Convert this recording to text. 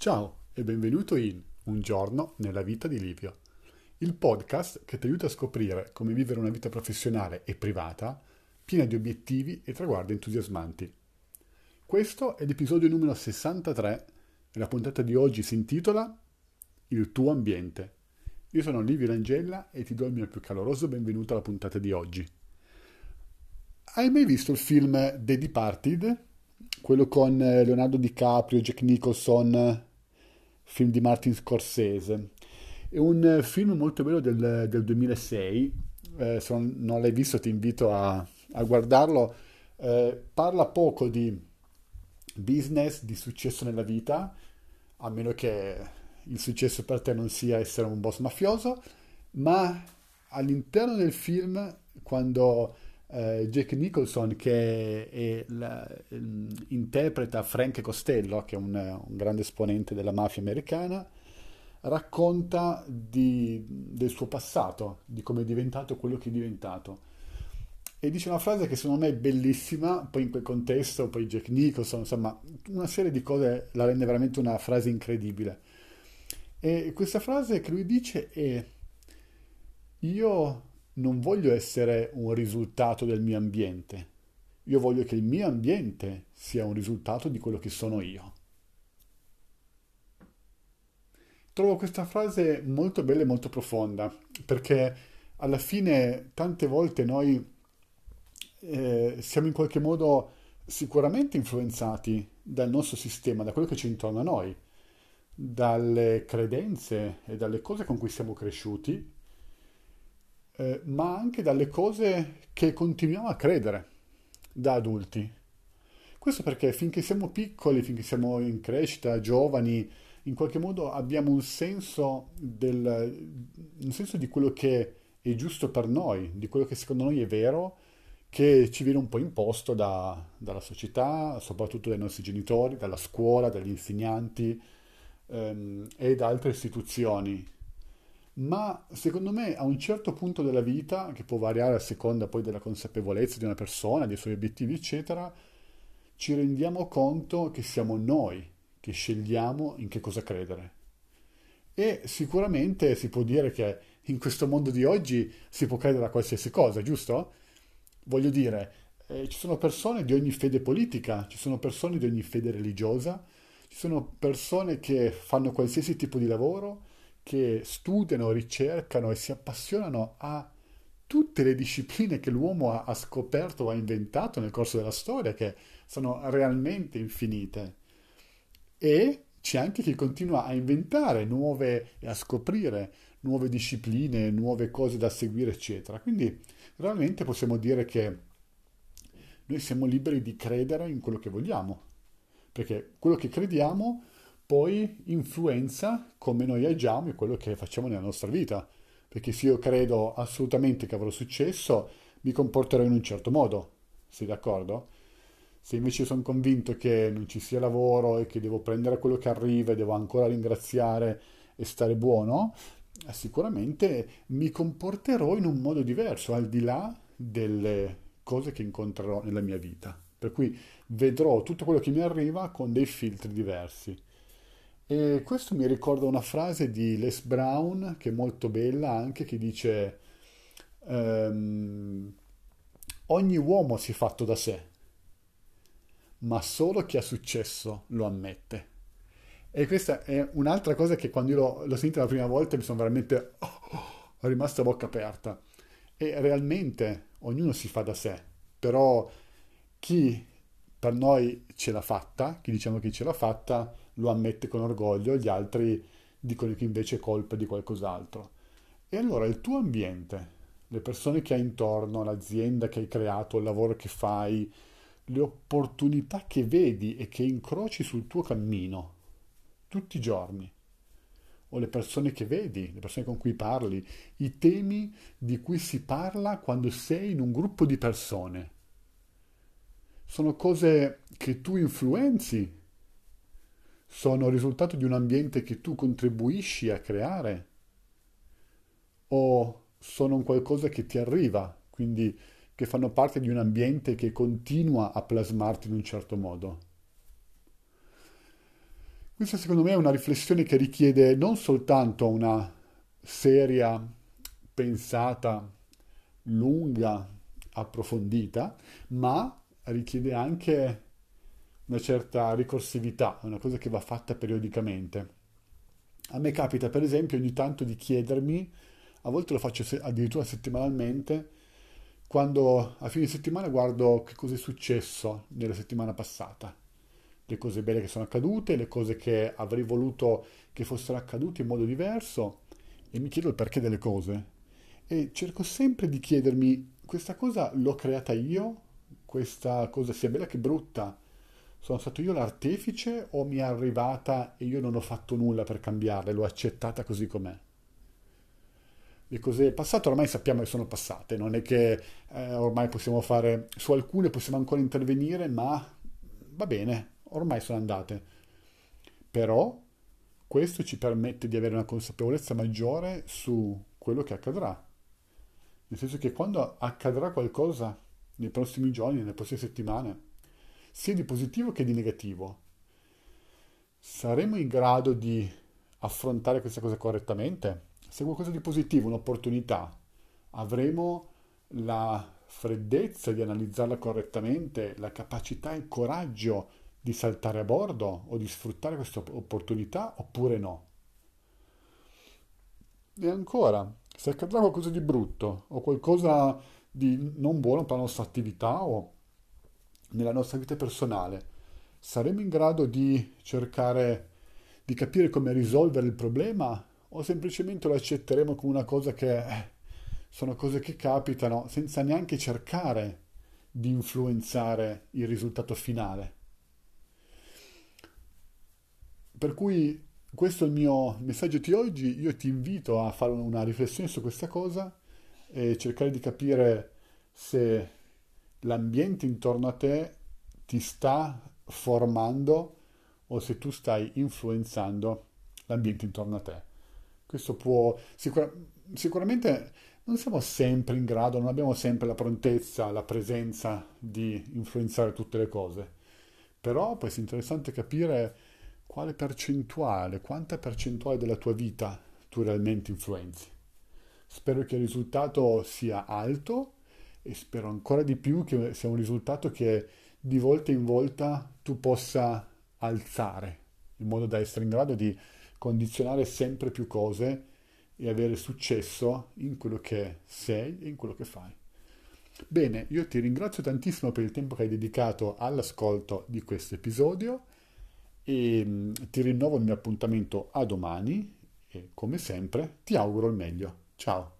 Ciao e benvenuto in Un giorno nella vita di Livio, il podcast che ti aiuta a scoprire come vivere una vita professionale e privata piena di obiettivi e traguardi entusiasmanti. Questo è l'episodio numero 63 e la puntata di oggi si intitola Il tuo ambiente. Io sono Livio Langella e ti do il mio più caloroso benvenuto alla puntata di oggi. Hai mai visto il film The Departed? Quello con Leonardo DiCaprio, Jack Nicholson, film di Martin Scorsese. È un film molto bello del, del 2006, eh, se non, l'hai visto ti invito a, a guardarlo. Eh, parla poco di business, di successo nella vita, a meno che il successo per te non sia essere un boss mafioso, ma all'interno del film, quando eh, Jack Nicholson, che è la, interpreta Frank Costello, che è un, un, grande esponente della mafia americana, racconta di, del suo passato, di come è diventato quello che è diventato. E dice una frase che secondo me è bellissima, poi in quel contesto, poi Jack Nicholson, insomma, una serie di cose la rende veramente una frase incredibile. E questa frase che lui dice è io non voglio essere un risultato del mio ambiente, io voglio che il mio ambiente sia un risultato di quello che sono io. Trovo questa frase molto bella e molto profonda, perché alla fine tante volte noi eh, siamo in qualche modo sicuramente influenzati dal nostro sistema, da quello che c'è intorno a noi, dalle credenze e dalle cose con cui siamo cresciuti, eh, ma anche dalle cose che continuiamo a credere da adulti. Questo perché finché siamo piccoli, finché siamo in crescita, giovani, in qualche modo abbiamo un senso, del, un senso di quello che è giusto per noi, di quello che secondo noi è vero, che ci viene un po' imposto da, dalla società, soprattutto dai nostri genitori, dalla scuola, dagli insegnanti ehm, e da altre istituzioni ma secondo me a un certo punto della vita, che può variare a seconda poi della consapevolezza di una persona, dei suoi obiettivi, eccetera, ci rendiamo conto che siamo noi che scegliamo in che cosa credere. E sicuramente si può dire che in questo mondo di oggi si può credere a qualsiasi cosa, giusto? Voglio dire, eh, ci sono persone di ogni fede politica, ci sono persone di ogni fede religiosa, ci sono persone che fanno qualsiasi tipo di lavoro, che studiano, ricercano e si appassionano a tutte le discipline che l'uomo ha, ha scoperto o ha inventato nel corso della storia, che sono realmente infinite. E c'è anche chi continua a inventare nuove e a scoprire nuove discipline, nuove cose da seguire, eccetera. Quindi realmente possiamo dire che noi siamo liberi di credere in quello che vogliamo, perché quello che crediamo poi influenza come noi agiamo e quello che facciamo nella nostra vita. Perché se io credo assolutamente che avrò successo, mi comporterò in un certo modo. Sei d'accordo? Se invece sono convinto che non ci sia lavoro e che devo prendere quello che arriva e devo ancora ringraziare e stare buono, sicuramente mi comporterò in un modo diverso, al di là delle cose che incontrerò nella mia vita. Per cui vedrò tutto quello che mi arriva con dei filtri diversi. E questo mi ricorda una frase di Les Brown, che è molto bella anche, che dice ehm, ogni uomo si è fatto da sé, ma solo chi ha successo lo ammette. E questa è un'altra cosa che quando io l'ho, l'ho sentita la prima volta mi sono veramente oh, oh, rimasto a bocca aperta. E realmente ognuno si fa da sé, però chi per noi ce l'ha fatta, chi diciamo che ce l'ha fatta, lo ammette con orgoglio, gli altri dicono che invece è colpa di qualcos'altro. E allora il tuo ambiente, le persone che hai intorno, l'azienda che hai creato, il lavoro che fai, le opportunità che vedi e che incroci sul tuo cammino tutti i giorni, o le persone che vedi, le persone con cui parli, i temi di cui si parla quando sei in un gruppo di persone. Sono cose che tu influenzi sono il risultato di un ambiente che tu contribuisci a creare o sono un qualcosa che ti arriva, quindi che fanno parte di un ambiente che continua a plasmarti in un certo modo. Questa secondo me è una riflessione che richiede non soltanto una seria, pensata, lunga, approfondita, ma richiede anche una certa ricorsività, una cosa che va fatta periodicamente. A me capita per esempio ogni tanto di chiedermi, a volte lo faccio addirittura settimanalmente, quando a fine settimana guardo che cosa è successo nella settimana passata, le cose belle che sono accadute, le cose che avrei voluto che fossero accadute in modo diverso e mi chiedo il perché delle cose. E cerco sempre di chiedermi, questa cosa l'ho creata io? Questa cosa sia bella che brutta? Sono stato io l'artefice o mi è arrivata e io non ho fatto nulla per cambiarla, l'ho accettata così com'è? Le cose passate ormai sappiamo che sono passate, non è che eh, ormai possiamo fare, su alcune possiamo ancora intervenire, ma va bene, ormai sono andate. Però questo ci permette di avere una consapevolezza maggiore su quello che accadrà. Nel senso che quando accadrà qualcosa nei prossimi giorni, nelle prossime settimane, sia di positivo che di negativo, saremo in grado di affrontare questa cosa correttamente? Se qualcosa di positivo, un'opportunità, avremo la freddezza di analizzarla correttamente, la capacità e il coraggio di saltare a bordo o di sfruttare questa opportunità oppure no. E ancora, se accadrà qualcosa di brutto o qualcosa di non buono per la nostra attività o nella nostra vita personale, saremo in grado di cercare di capire come risolvere il problema o semplicemente lo accetteremo come una cosa che eh, sono cose che capitano senza neanche cercare di influenzare il risultato finale. Per cui questo è il mio messaggio di oggi, io ti invito a fare una riflessione su questa cosa e cercare di capire se l'ambiente intorno a te ti sta formando o se tu stai influenzando l'ambiente intorno a te. Questo può sicura, sicuramente non siamo sempre in grado, non abbiamo sempre la prontezza, la presenza di influenzare tutte le cose, però può essere interessante capire quale percentuale, quanta percentuale della tua vita tu realmente influenzi. Spero che il risultato sia alto e spero ancora di più che sia un risultato che di volta in volta tu possa alzare, in modo da essere in grado di condizionare sempre più cose e avere successo in quello che sei e in quello che fai. Bene, io ti ringrazio tantissimo per il tempo che hai dedicato all'ascolto di questo episodio e mm, ti rinnovo il mio appuntamento a domani e come sempre ti auguro il meglio. Ciao!